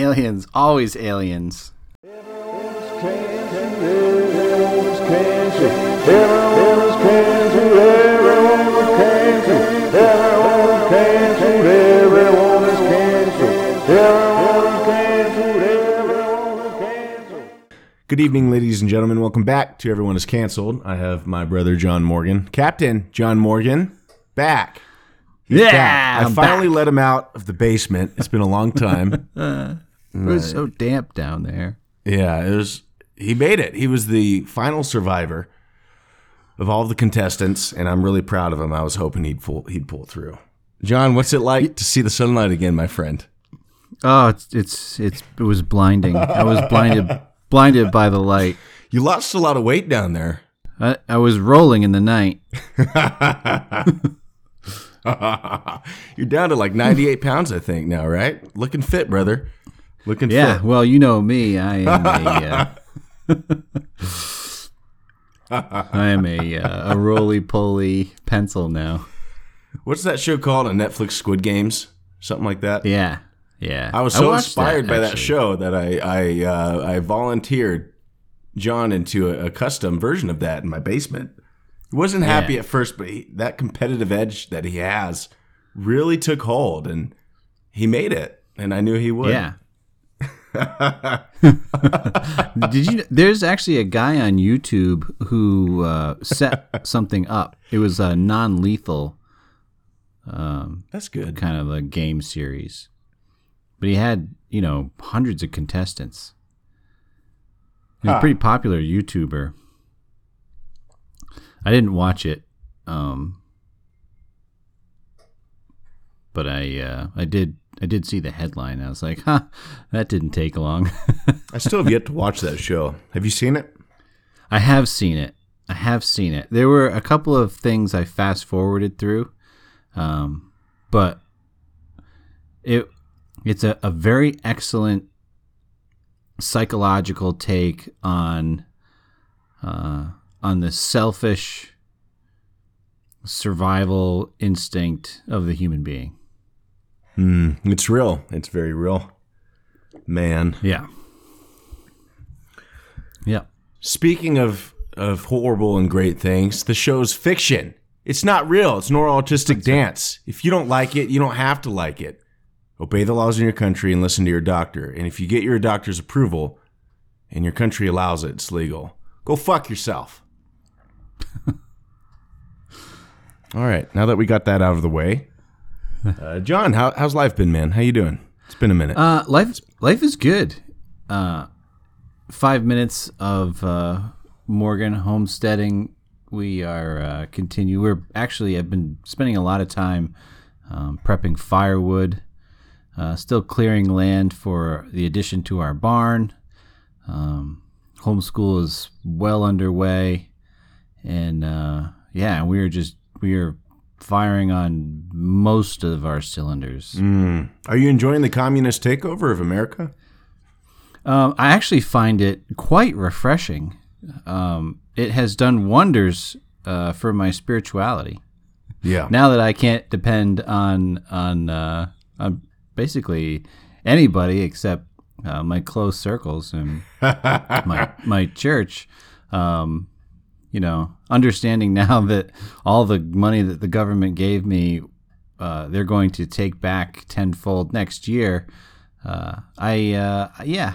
aliens, always aliens. Good evening, ladies and gentlemen. Welcome back to Everyone is Canceled. I have my brother John Morgan, Captain John Morgan, back. He's Yeah, back. I finally back. let him out of the basement. It's been a long time. It was so damp down there. yeah, it was. He made it. He was the final survivor of all the contestants, and I'm really proud of him. I was hoping he'd pull he'd pull through. John, what's it like to see the sunlight again, my friend? Oh, it's it's, it's it was blinding. I was blinded blinded by the light. You lost a lot of weight down there. I, I was rolling in the night. You're down to like 98 pounds, I think now, right? Looking fit, brother. Looking Yeah, fit. well, you know me. I am a uh, I am a uh, a roly poly pencil now. What's that show called? A Netflix Squid Games, something like that. Yeah, yeah. I was so watched inspired by that show that I I uh, I volunteered John into a, a custom version of that in my basement. He wasn't happy Yeah. at first, but he, that competitive edge that he has really took hold, and he made it. And I knew he would. Yeah. Did you? There's actually a guy on YouTube who uh, set something up. It was a non-lethal that's good. kind of a game series, but he had you know hundreds of contestants. He's a pretty popular YouTuber. I didn't watch it, um, but I uh, I did I did see the headline. I was like, "Huh, that didn't take long." I still have yet to watch that show. Have you seen it? I have seen it. I have seen it. There were a couple of things I fast forwarded through, um, but it it's a, a very excellent psychological take on uh, on the selfish survival instinct of the human being. Mm, it's real. It's very real. Man. Yeah. Yeah. Speaking of of horrible and great things, the show's fiction. It's not real. It's nor autistic dance. If you don't like it, you don't have to like it. Obey the laws in your country and listen to your doctor. And if you get your doctor's approval and your country allows it, it's legal. Go fuck yourself. All right, now that we got that out of the way, uh, John, how, how's life been, man? How you doing? It's been a minute. Uh, life life is good. Uh, five minutes of uh, Morgan homesteading. We are uh, continue. We're actually I've been spending a lot of time um, prepping firewood. Uh, still clearing land for the addition to our barn. Um, homeschool is well underway, and yeah, we are just we are firing on most of our cylinders. Mm. Are you enjoying the communist takeover of America? Um, I actually find it quite refreshing. Um, it has done wonders uh, for my spirituality. Yeah. Now that I can't depend on on, uh, on basically anybody except uh, my close circles and my my church, um, you know, understanding now that all the money that the government gave me, uh, they're going to take back tenfold next year. Uh, I uh, yeah,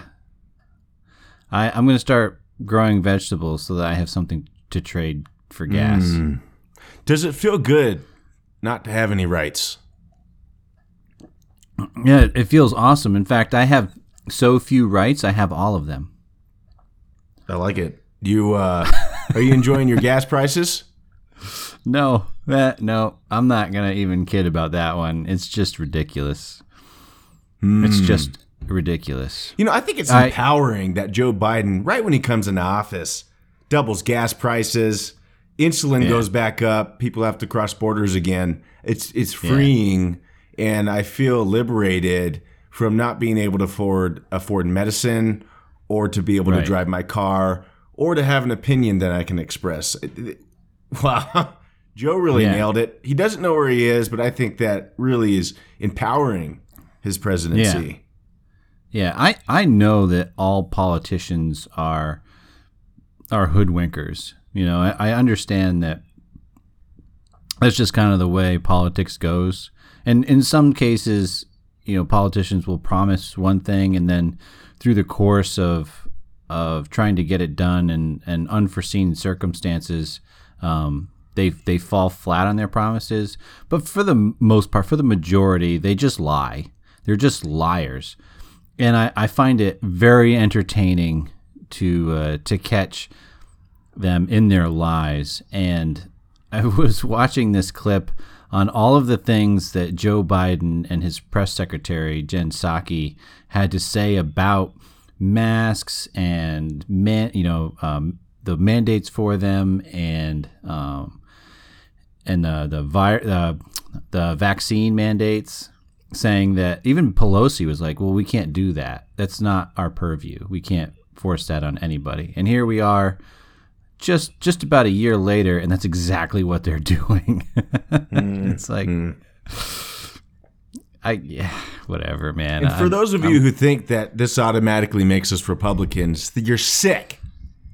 I I'm going to start growing vegetables so that I have something to trade for gas. Mm. Does it feel good not to have any rights? Yeah, it- it feels awesome. In fact, I have so few rights. I have all of them. I like it. You uh, are you enjoying your gas prices? No, that no, I'm not gonna even kid about that one. It's just ridiculous. It's hmm. just ridiculous. You know, I think it's I- empowering that Joe Biden, right when he comes into office, doubles gas prices, insulin Yeah. goes back up, people have to cross borders again. It's it's freeing, and I feel liberated from not being able to afford afford medicine, or to be able to drive my car, or to have an opinion that I can express. Wow. Joe really Yeah. nailed it. He doesn't know where he is, but I think that really is empowering his presidency. Yeah, yeah, I, I know that all politicians are are hoodwinkers. You know, I, I understand that that's just kind of the way politics goes. And in some cases, you know, politicians will promise one thing and then through the course of of trying to get it done and, and unforeseen circumstances, um, they they fall flat on their promises. But for the most part, for the majority, they just lie. They're just liars, and I, I find it very entertaining to uh, to catch them in their lies. And I was watching this clip on all of the things that Joe Biden and his press secretary Jen Psaki had to say about masks and man, you know, um, the mandates for them and um, and the the, vi- uh, the vaccine mandates, saying that even Pelosi was like, "Well, we can't do that. That's not our purview. We can't force that on anybody." And here we are, just just about a year later, and that's exactly what they're doing. mm, it's like. Mm. I yeah, whatever, man. And for I'm, those of I'm, you who think that this automatically makes us Republicans, you're sick.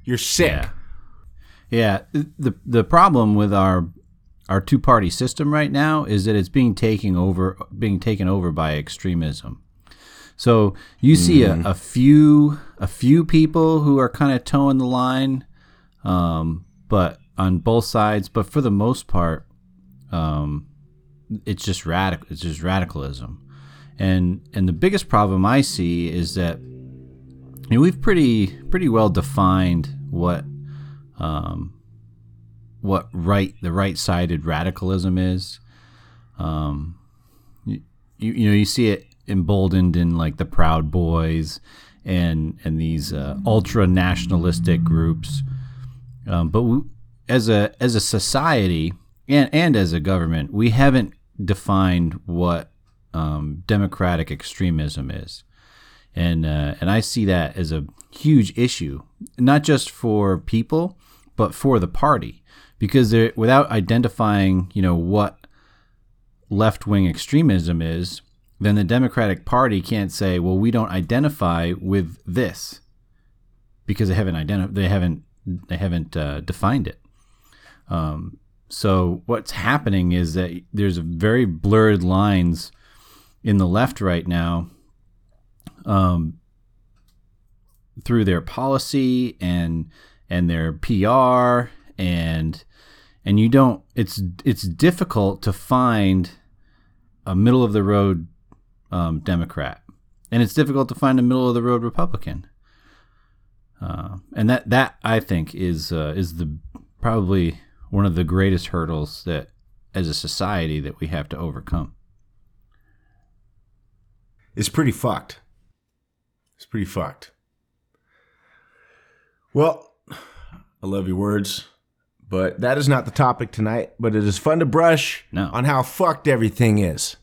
You're sick. Yeah. yeah. The the problem with our our two party system right now is that it's being taken over being taken over by extremism. So you see mm. a, a, few a few people who are kind of toeing the line, um, but on both sides. But for the most part, um, it's just radical. It's just radicalism, and and the biggest problem I see is that you know, we've pretty pretty well defined what um, what right the right sided radicalism is. Um, you, you, know you see it emboldened in like the Proud Boys and and these uh, ultra nationalistic groups. Um, but we, as a as a society and and as a government, we haven't defined what um, democratic extremism is, and uh, and I see that as a huge issue, not just for people, but for the party, because without identifying, you know, what left wing extremism is, then the Democratic Party can't say, well, we don't identify with this, because they haven't identified, they haven't they haven't uh, defined it. Um, so what's happening is that there's very blurred lines in the left right now um, through their policy and and their PR and and you don't it's it's difficult to find a middle of the road um, Democrat and it's difficult to find a middle of the road Republican uh, and that that I think is uh, is the probably one of the greatest hurdles that as a society that we have to overcome. It's pretty fucked. It's pretty fucked. Well, I love your words, but that is not the topic tonight. But it is fun to brush no. on how fucked everything is.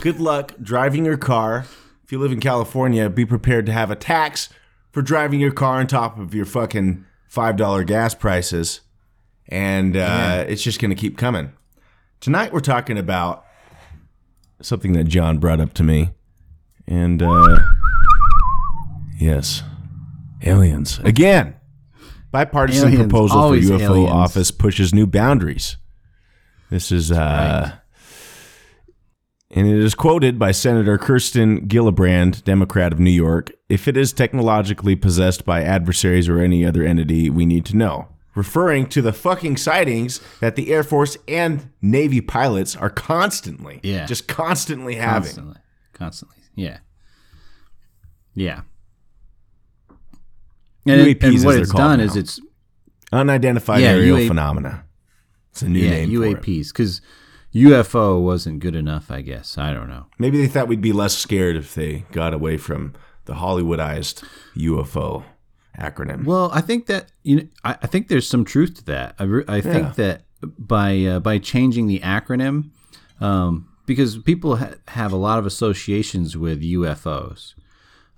Good luck driving your car. If you live in California, be prepared to have a tax for driving your car on top of your fucking $5 gas prices and uh, it's just going to keep coming. Tonight we're talking about something that John brought up to me, and uh, yes, aliens again. Bipartisan aliens, proposal for UFO aliens. office pushes new boundaries. This is uh, right. and it is quoted by Senator Kirsten Gillibrand, Democrat of New York. If it is technologically possessed by adversaries or any other entity, we need to know referring to the fucking sightings that the Air Force and Navy pilots are constantly, yeah, just constantly having, constantly, constantly, yeah, yeah. And, UAPs, and what it's done now. is it's unidentified yeah, aerial UA- phenomena. It's a new yeah, name UAPs because UFO wasn't good enough. I guess I don't know. Maybe they thought we'd be less scared if they got away from the Hollywoodized UFO acronym. Well, I think that you know, I, I think there's some truth to that. I, I think that by uh, by changing the acronym, um, because people ha- have a lot of associations with UFOs.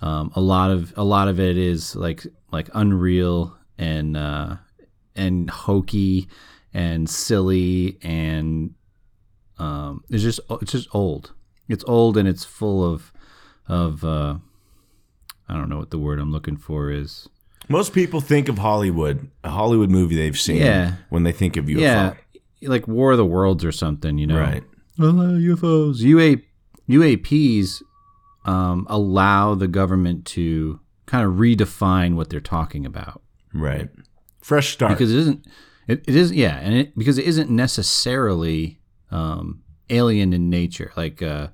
Um, a lot of a lot of it is like like unreal and uh, and hokey and silly and um, it's just it's just old. It's old and it's full of of uh, I don't know what the word I'm looking for is. Most people think of Hollywood, a Hollywood movie they've seen, Yeah. when they think of UFO. Yeah, like War of the Worlds or something, you know. Right. Uh, UFOs. UA, UAPs um, allow the government to kind of redefine what they're talking about Right. Fresh start. because it isn't. It, it is yeah, and it, because it isn't necessarily um, alien in nature, like uh,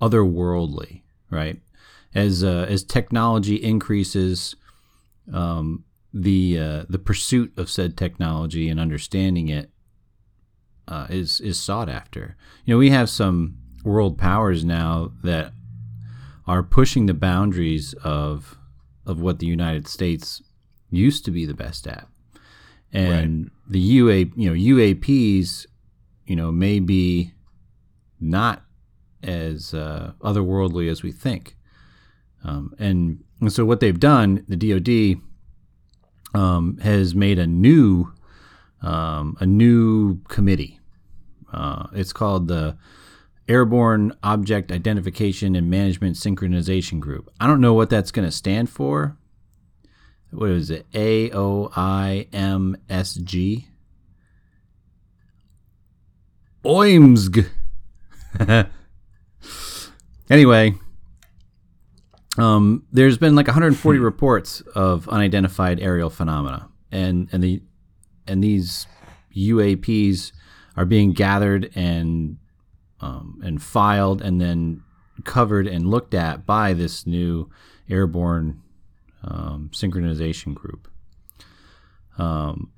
otherworldly, right? As uh, as technology increases, um, the uh, the pursuit of said technology and understanding it uh, is is sought after. You know, we have some world powers now that are pushing the boundaries of of what the United States used to be the best at, and the UA you know UAPs you know may be not as uh, otherworldly as we think, um, and, and so what they've done, the DoD um, has made a new um, a new committee. Uh, it's called the Airborne Object Identification and Management Synchronization Group. I don't know what that's going to stand for. What is it? A O I M S G. OIMSG. anyway, um, there's been like 140 reports of unidentified aerial phenomena, and and the and these UAPs are being gathered and um, and filed and then covered and looked at by this new airborne um, synchronization group. Um,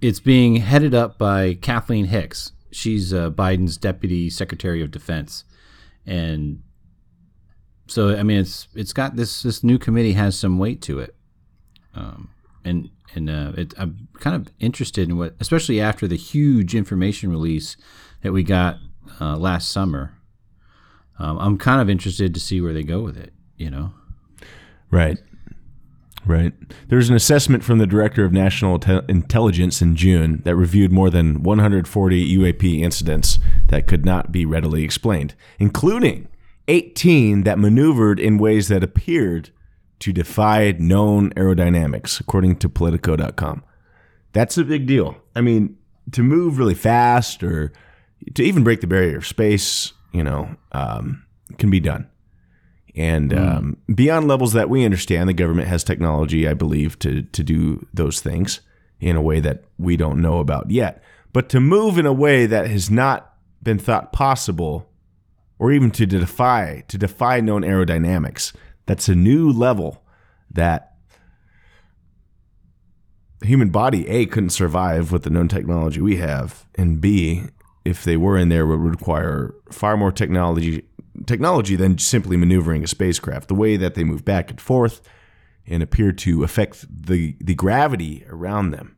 it's being headed up by Kathleen Hicks. She's uh, Biden's deputy secretary of defense, and so I mean it's it's got this this new committee has some weight to it, um, and and uh, it, I'm kind of interested in what, especially after the huge information release that we got uh, last summer. Um, I'm kind of interested to see where they go with it. You know, Right. Right. There's an assessment from the Director of National Te- Intelligence in June that reviewed more than 140 UAP incidents that could not be readily explained, including 18 that maneuvered in ways that appeared to defy known aerodynamics, according to Politico.com. That's a big deal. I mean, to move really fast or to even break the barrier of space, you know, um, can be done. And um, beyond levels that we understand, the government has technology, I believe, to to do those things in a way that we don't know about yet. But to move in a way that has not been thought possible, or even to defy to defy known aerodynamics, that's a new level that the human body a couldn't survive with the known technology we have, and b if they were in there would require far more technology technology than simply maneuvering a spacecraft. The way that they move back and forth and appear to affect the the gravity around them,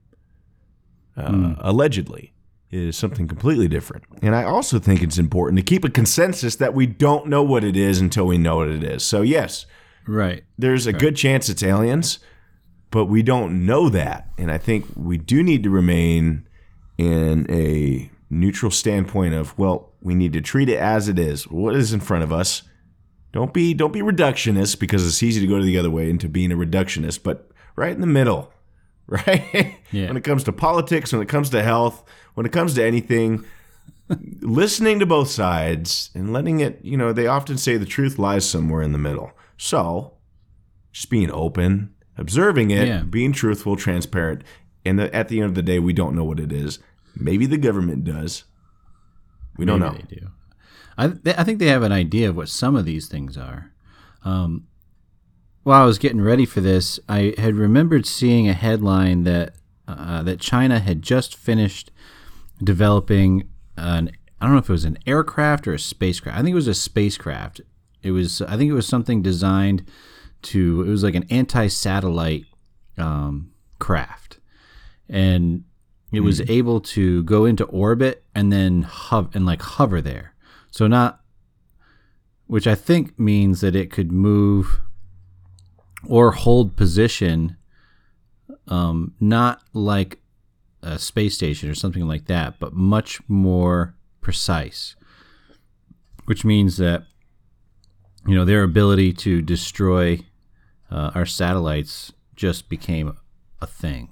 uh, allegedly, is something completely different. And I also think it's important to keep a consensus that we don't know what it is until we know what it is. So yes, right? there's a good chance it's aliens, but we don't know that. And I think we do need to remain in a neutral standpoint of, well, we need to treat it as it is. What is in front of us? Don't be don't be reductionist because it's easy to go to the other way into being a reductionist, but right in the middle. Right? Yeah. when it comes to politics, when it comes to health, when it comes to anything, listening to both sides and letting it, you know, they often say the truth lies somewhere in the middle. So, just being open, observing it, Yeah. being truthful, transparent, and the, at the end of the day, we don't know what it is. Maybe the government does. We don't know. They do. I, they, I think they have an idea of what some of these things are. Um, while I was getting ready for this, I had remembered seeing a headline that uh, that China had just finished developing an I don't know if it was an aircraft or a spacecraft. I think it was a spacecraft. It was I think it was something designed to it was like an anti-satellite um, craft, and it was able to go into orbit and then hov- and like hover there. So not which I think means that it could move or hold position um, not like a space station or something like that, but much more precise. Which means that you know, their ability to destroy uh, our satellites just became a thing,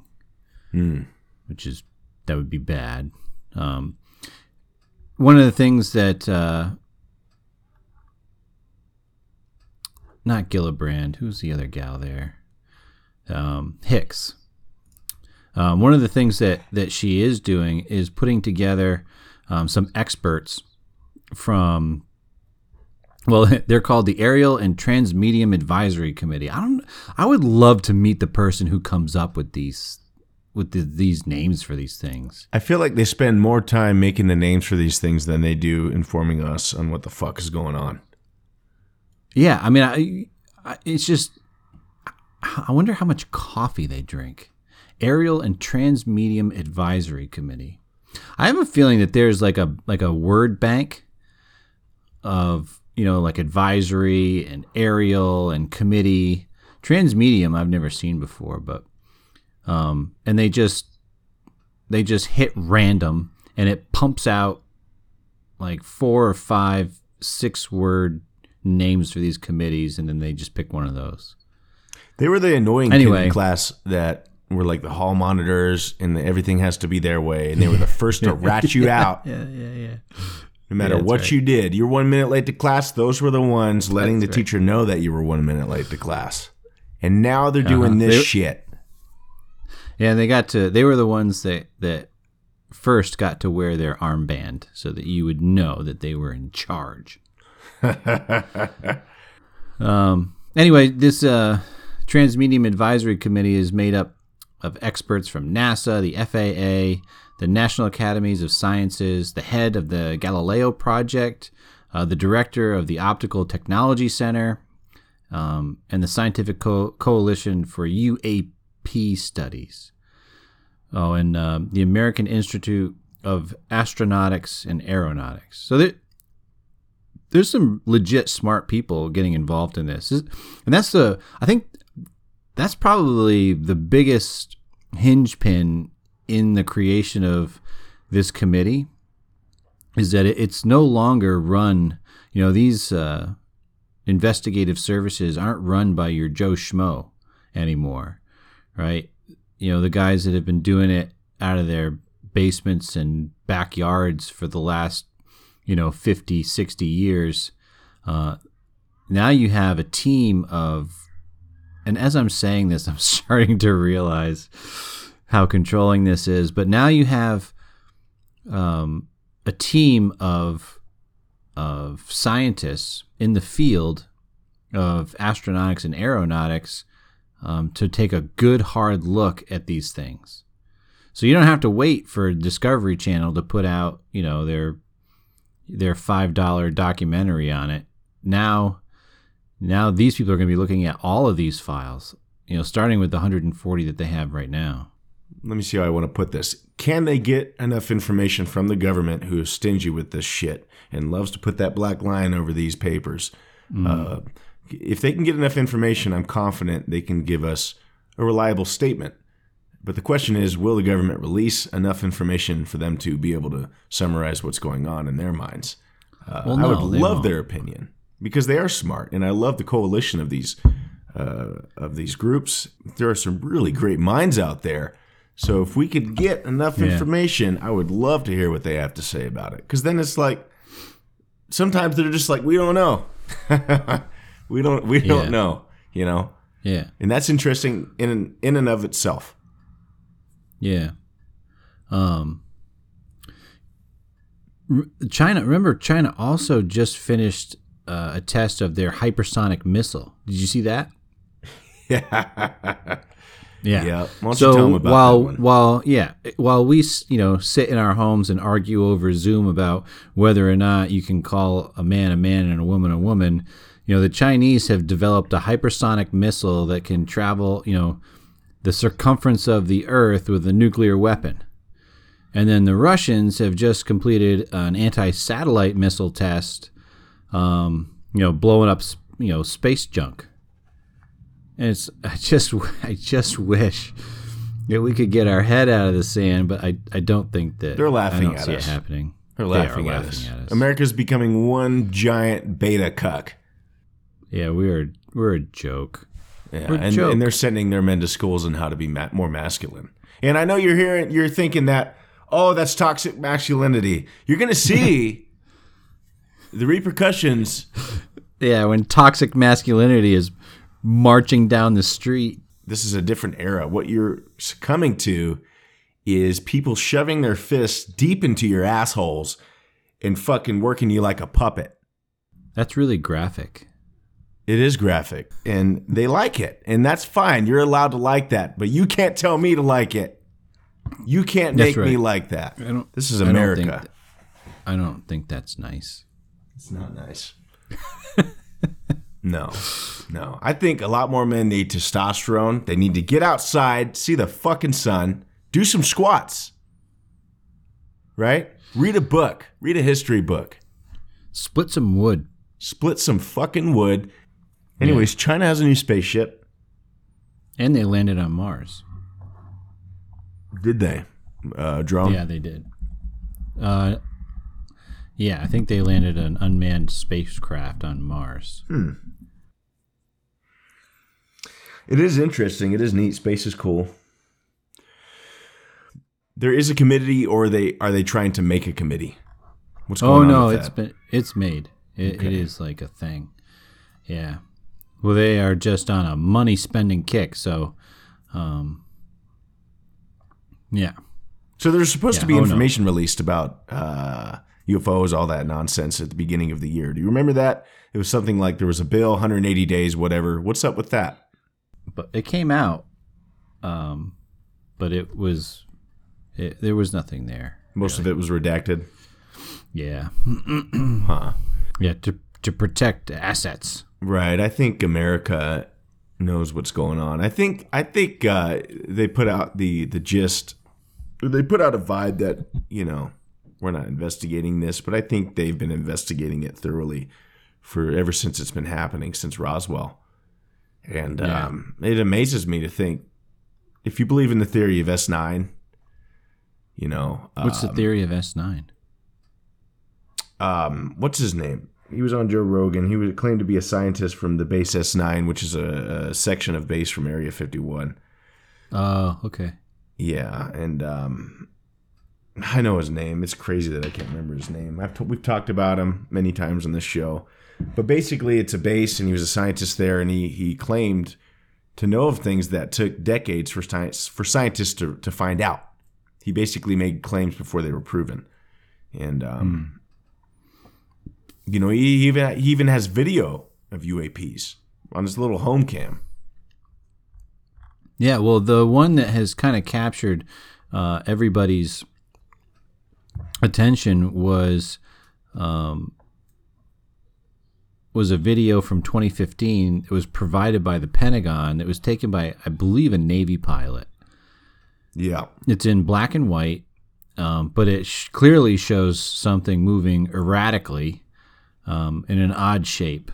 which is that would be bad. Um, one of the things that uh, not Gillibrand, who's the other gal there? Um, Hicks. Um, one of the things that that she is doing is putting together um, some experts from well, they're called the Aerial and Transmedium Advisory Committee. I don't. I would love to meet the person who comes up with these with the, these names for these things. I feel like they spend more time making the names for these things than they do informing us on what the fuck is going on. Yeah, I mean, I, I, it's just. I wonder how much coffee they drink. Aerial and Transmedium Advisory Committee. I have a feeling that there's like a like a word bank of you know like advisory and aerial and committee. Transmedium I've never seen before, but um, and they just they just hit random and it pumps out like four or five six word names for these committees and then they just pick one of those. They were the annoying Anyway. in class that were like the hall monitors and everything has to be their way. And they were the first to rat you out Yeah, yeah, yeah. no matter Yeah, what right. you did. You're one minute late to class. Those were the ones letting That's the right. teacher know that you were one minute late to class. And now they're doing Uh-huh. this They- shit. Yeah, they got to they were the ones that that first got to wear their armband so that you would know that they were in charge. um anyway, this uh Transmedium Advisory Committee is made up of experts from NASA, the FAA, the National Academies of Sciences, the head of the Galileo Project, uh, the director of the Optical Technology Center, um, and the Scientific Co- Coalition for UAP Studies. Oh, and um, the American Institute of Astronautics and Aeronautics. So there, there's some legit smart people getting involved in this, and that's the I think that's probably the biggest hinge pin in the creation of this committee is that it's no longer run you know these uh, investigative services aren't run by your joe schmo anymore right? You know the guys that have been doing it out of their basements and backyards for the last you know 50 60 years uh, now you have a team of and as I'm saying this, I'm starting to realize how controlling this is. But now you have um, a team of of scientists in the field of astronautics and aeronautics um, to take a good hard look at these things. So you don't have to wait for Discovery Channel to put out, you know, their their five dollar documentary on it. Now now these people are going to be looking at all of these files, you know, starting with the 140 that they have right now. Let me see how I want to put this. Can they get enough information from the government who is stingy with this shit and loves to put that black line over these papers? Uh, if they can get enough information, I'm confident they can give us a reliable statement. But the question is, will the government release enough information for them to be able to summarize what's going on in their minds? Uh, Well, I would love won't. their opinion because they are smart, and I love the coalition of these uh, of these groups. There are some really great minds out there. So if we could get enough Yeah. information, I would love to hear what they have to say about it. Because then it's like sometimes they're just like, we don't know, we don't, we Yeah. don't know, you know, Yeah. and that's interesting in in and of itself. Yeah. Um China remember China also just finished uh, a test of their hypersonic missile. Did you see that? Yeah, Yeah. yeah. Why don't so you tell them about while while yeah while we you know sit in our homes and argue over Zoom about whether or not you can call a man a man and a woman a woman, you know the Chinese have developed a hypersonic missile that can travel you know the circumference of the Earth with a nuclear weapon, and then the Russians have just completed an anti-satellite missile test, um, you know blowing up you know space junk. And it's I just I just wish that we could get our head out of the sand, but I, I don't think that They're laughing I don't at see us. it happening. They're They laughing, at, laughing us. at us. America's becoming one giant beta cuck. Yeah, we are we're a joke. Yeah, and, and they're sending their men to schools on how to be ma- more masculine. And I know you're hearing, you're thinking that, oh, that's toxic masculinity. You're going to see the repercussions. Yeah, when toxic masculinity is marching down the street. This is a different era. What you're succumbing to is people shoving their fists deep into your assholes and fucking working you like a puppet. That's really graphic. It is graphic and they like it. And that's fine. You're allowed to like that, but you can't tell me to like it. You can't That's make me like that. I don't- This is I don't America. think th- I don't think that's nice. It's not nice. no, no. I think a lot more men need testosterone. They need to get outside, see the fucking sun, do some squats. Right? Read a book, read a history book, Split some wood. split some fucking wood. Anyways, China has a new spaceship. And they landed on Mars. Did they? Uh, drone? Yeah, they did. Uh, yeah, I think they landed an unmanned spacecraft on Mars. It is interesting. It is neat. Space is cool. There is a committee, or they are they trying to make a committee? What's Oh going on? Oh no, it's been it's made. It, Okay. it is like a thing. Yeah. Well, they are just on a money spending kick. So, um, yeah. So there's supposed to be oh, no. information released about uh, UFOs, all that nonsense at the beginning of the year. Do you remember that? It was something like there was a bill, 180 days, whatever. What's up with that? But it came out. Um, but it was, it, there was nothing there. Most of it was redacted. Yeah. Huh. Yeah. To to protect assets. Right. I think America knows what's going on. I think I think uh, they put out the the gist. They put out a vibe that you know we're not investigating this, but I think they've been investigating it thoroughly for ever since it's been happening since Roswell. And Yeah. um, it amazes me to think if you believe in the theory of S nine, you know What's the um, theory of S nine? um, what's his name? He was on Joe Rogan. He was claimed to be a scientist from the base S9, which is a, a section of base from Area 51. Oh, okay. Yeah, and um, I know his name. It's crazy that I can't remember his name. I've t- we've talked about him many times on this show, but basically, it's a base, and he was a scientist there, and he he claimed to know of things that took decades for science for scientists to to find out. He basically made claims before they were proven, and um, you know, he even he even has video of UAPs on his little home cam. Yeah, well, the one that has kind of captured uh, everybody's attention was um, was a video from 2015. It was provided by the Pentagon. It was taken by, I believe, a Navy pilot. Yeah, It's in black and white, um, but it sh- clearly shows something moving erratically um, in an odd shape.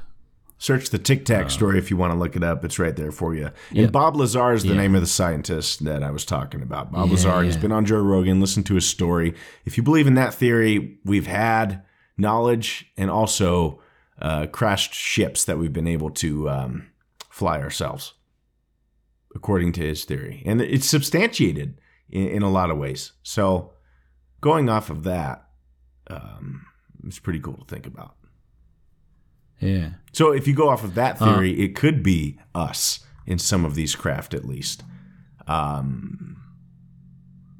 Search the Tic Tac story if you want to look it up. It's right there for you. Uh, Yeah. And Bob Lazar is the Yeah. name of the scientist that I was talking about. Bob Yeah, Lazar, He's been on Joe Rogan. Listen to his story. If you believe in that theory, we've had knowledge and also uh, crashed ships that we've been able to um, fly ourselves, according to his theory. And it's substantiated in, in a lot of ways. So going off of that, um, it's pretty cool to think about. Yeah. So if you go off of that Uh. theory, it could be us in some of these craft at least. Um,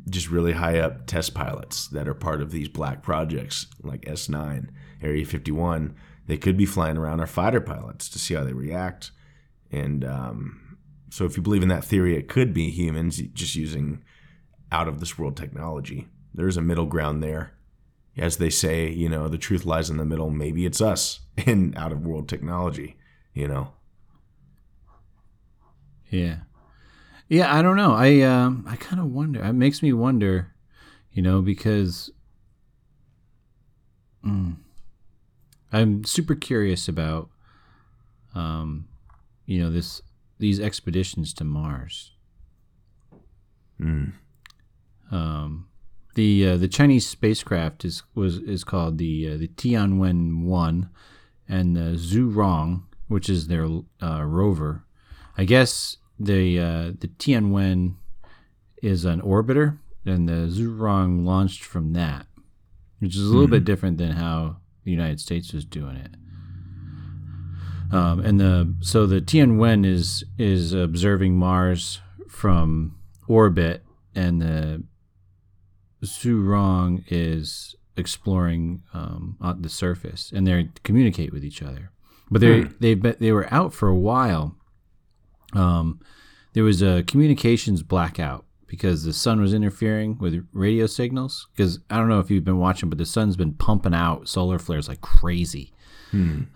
just really high up test pilots that are part of these black projects like S9, Area 51. They could be flying around our fighter pilots to see how they react. And um, so if you believe in that theory, it could be humans just using out of this world technology. There's a middle ground there as they say, you know, the truth lies in the middle. Maybe it's us in out of world technology, you know. Yeah. Yeah, I don't know. I um I kind of wonder. It makes me wonder, you know, because mm, I'm super curious about um you know, this these expeditions to Mars. Mm. Um the uh, the Chinese spacecraft is was is called the uh, the Tianwen 1 and the Zhurong which is their uh, rover. I guess the uh, the Tianwen is an orbiter, and the Zhurong launched from that, which is a little bit different than how the United States was doing it. Um, and the so the Tianwen is is observing Mars from orbit, and the Zhurong is exploring um, on the surface, and they communicate with each other. But they they they they were out for a while. Um, there was a communications blackout because the sun was interfering with radio signals. Because I don't know if you've been watching, but the sun's been pumping out solar flares like crazy.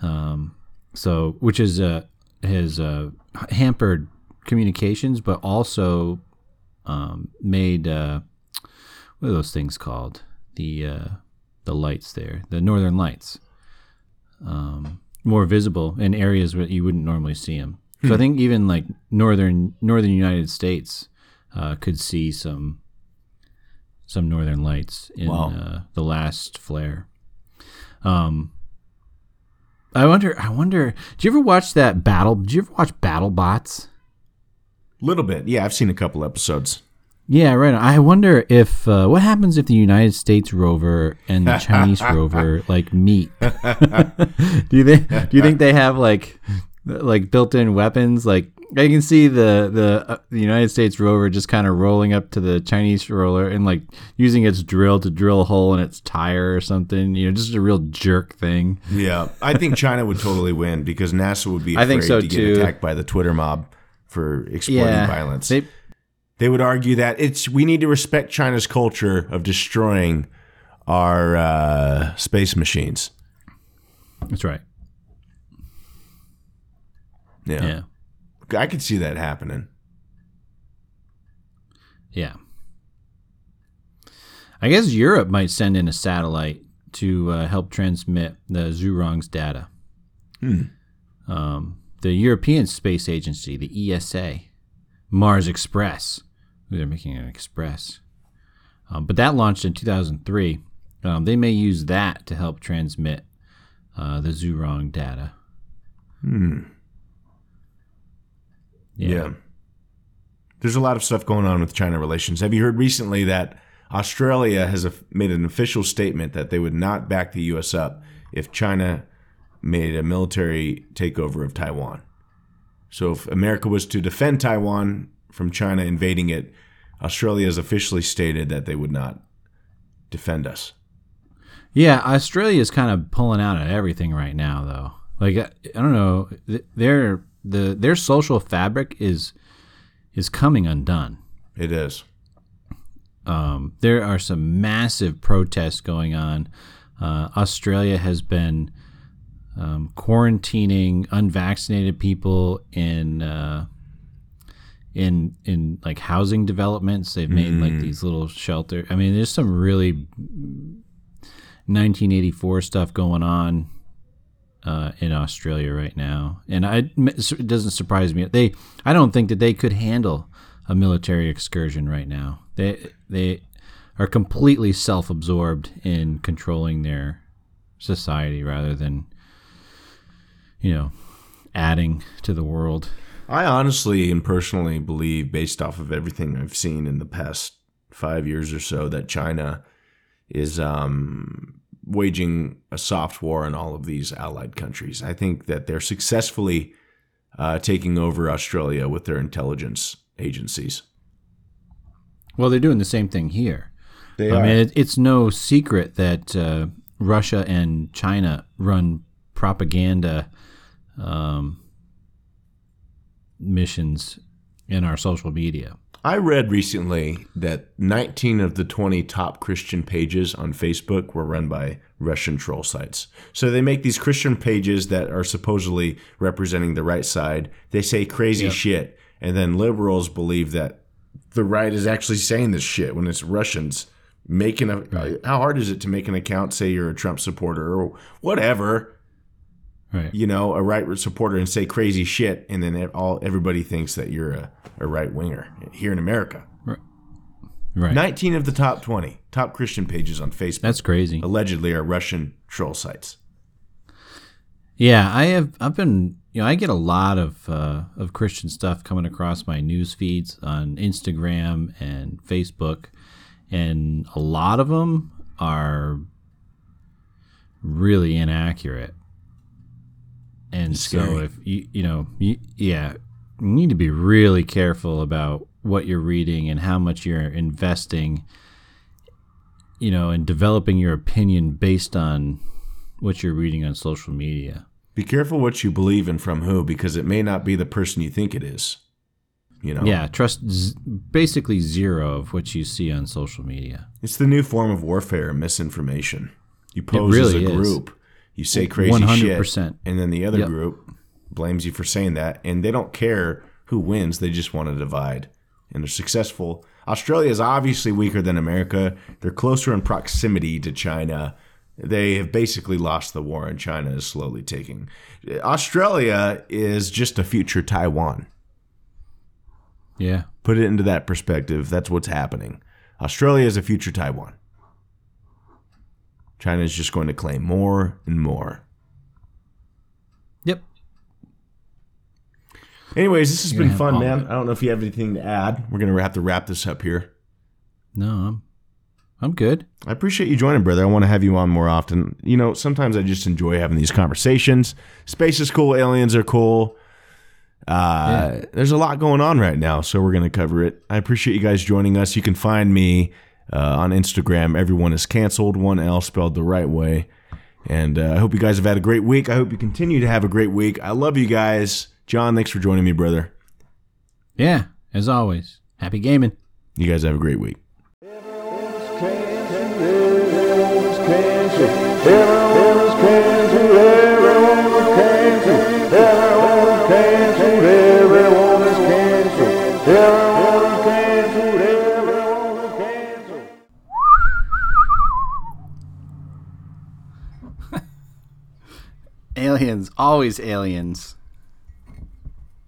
Um, so which is uh, has uh, hampered communications, but also um, made uh, what are those things called? The uh, the lights there, the northern lights, um, more visible in areas where you wouldn't normally see them. So I think even like northern northern United States uh, could see some some northern lights in Wow. uh, the last flare. Um, I wonder. I wonder. Did you ever watch that battle? Did you ever watch Battle Bots? A little bit. Yeah, I've seen a couple episodes. Yeah, right. I wonder if uh, what happens if the United States rover and the Chinese rover like meet. do you think? Do you think they have like like built-in weapons? Like I can see the the uh, the United States rover just kind of rolling up to the Chinese roller and like using its drill to drill a hole in its tire or something. You know, just a real jerk thing. Yeah, I think China would totally win because NASA would be I afraid think so, to get attacked by the Twitter mob for exploiting violence. They, They would argue that it's we need to respect China's culture of destroying our uh, space machines. that's right. Yeah. Yeah. I could see that happening. Yeah. I guess Europe might send in a satellite to uh, help transmit the Zhurong's data. Um, the European Space Agency, the ESA, Mars Express. They're making an express. Um, but that launched in 2003. Um, they may use that to help transmit uh, the Zhurong data. Hmm. Yeah. There's a lot of stuff going on with China relations. Have you heard recently that Australia has a, made an official statement that they would not back the U.S. up if China made a military takeover of Taiwan? So if America was to defend Taiwan from China invading it, Australia has officially stated that they would not defend us. Yeah, Australia is kind of pulling out of everything right now, though. Like I I don't know, their the their social fabric is is coming undone. It is. Um, there are some massive protests going on. Uh, Australia has been um, quarantining unvaccinated people in uh, in in like housing developments. They've made like these little shelter. I mean, there's some really 1984 stuff going on uh, in Australia right now, and I, it doesn't surprise me. They, I don't think that they could handle a military excursion right now. They they are completely self-absorbed in controlling their society rather than you know adding to the world. I honestly and personally believe, based off of everything I've seen in the past five years or so, that China is um, waging a soft war on all of these allied countries. I think that they're successfully uh, taking over Australia with their intelligence agencies. Well, they're doing the same thing here. They I mean, it, it's no secret that uh, Russia and China run propaganda um, missions in our social media. I read recently that 19 of the 20 top Christian pages on Facebook were run by Russian troll sites. So they make these Christian pages that are supposedly representing the right side. They say crazy shit, and then liberals believe that the right is actually saying this shit when it's Russians making a. How hard is it to make an account say you're a Trump supporter or whatever? Right. you know, a right supporter and say crazy shit, and then all everybody thinks that you're a, a right winger here in America. Right. 19 of the top 20 top Christian pages on Facebook That's crazy. allegedly are Russian troll sites. Yeah, I have. I've been you know, I get a lot of uh, of Christian stuff coming across my news feeds on Instagram and Facebook, and a lot of them are really inaccurate. And so, Scary. if you you know, you, yeah, you need to be really careful about what you're reading and how much you're investing. You know, in developing your opinion based on what you're reading on social media. Be careful what you believe and from who, because it may not be the person you think it is. You know? Yeah, trust z- basically zero of what you see on social media. It's the new form of warfare misinformation. You pose really as a is. You say crazy 100%. shit, and then the other Yep. group blames you for saying that, and they don't care who wins. They just want to divide, and they're successful. Australia is obviously weaker than America. They're closer in proximity to China. They have basically lost the war, and China is slowly taking. Australia is just a future Taiwan. Yeah. Put it into that perspective. That's what's happening. Australia is a future Taiwan. China is just going to claim more and more. Yep. Anyways, this has You're been fun, man. I don't know if you have anything to add. We're gonna have to wrap this up here. No, I'm I'm good. I appreciate you joining, brother. I want to have you on more often. You know, sometimes I just enjoy having these conversations. Space is cool. Aliens are cool. Uh, There's a lot going on right now, so we're going to cover it. I appreciate you guys joining us. You can find me uh, on Instagram. Everyone is canceled. One L spelled the right way. And uh, I hope you guys have had a great week. I hope you continue to have a great week. I love you guys. John, thanks for joining me, brother. Yeah, as always. Happy gaming. You guys have a great week. Aliens, always aliens.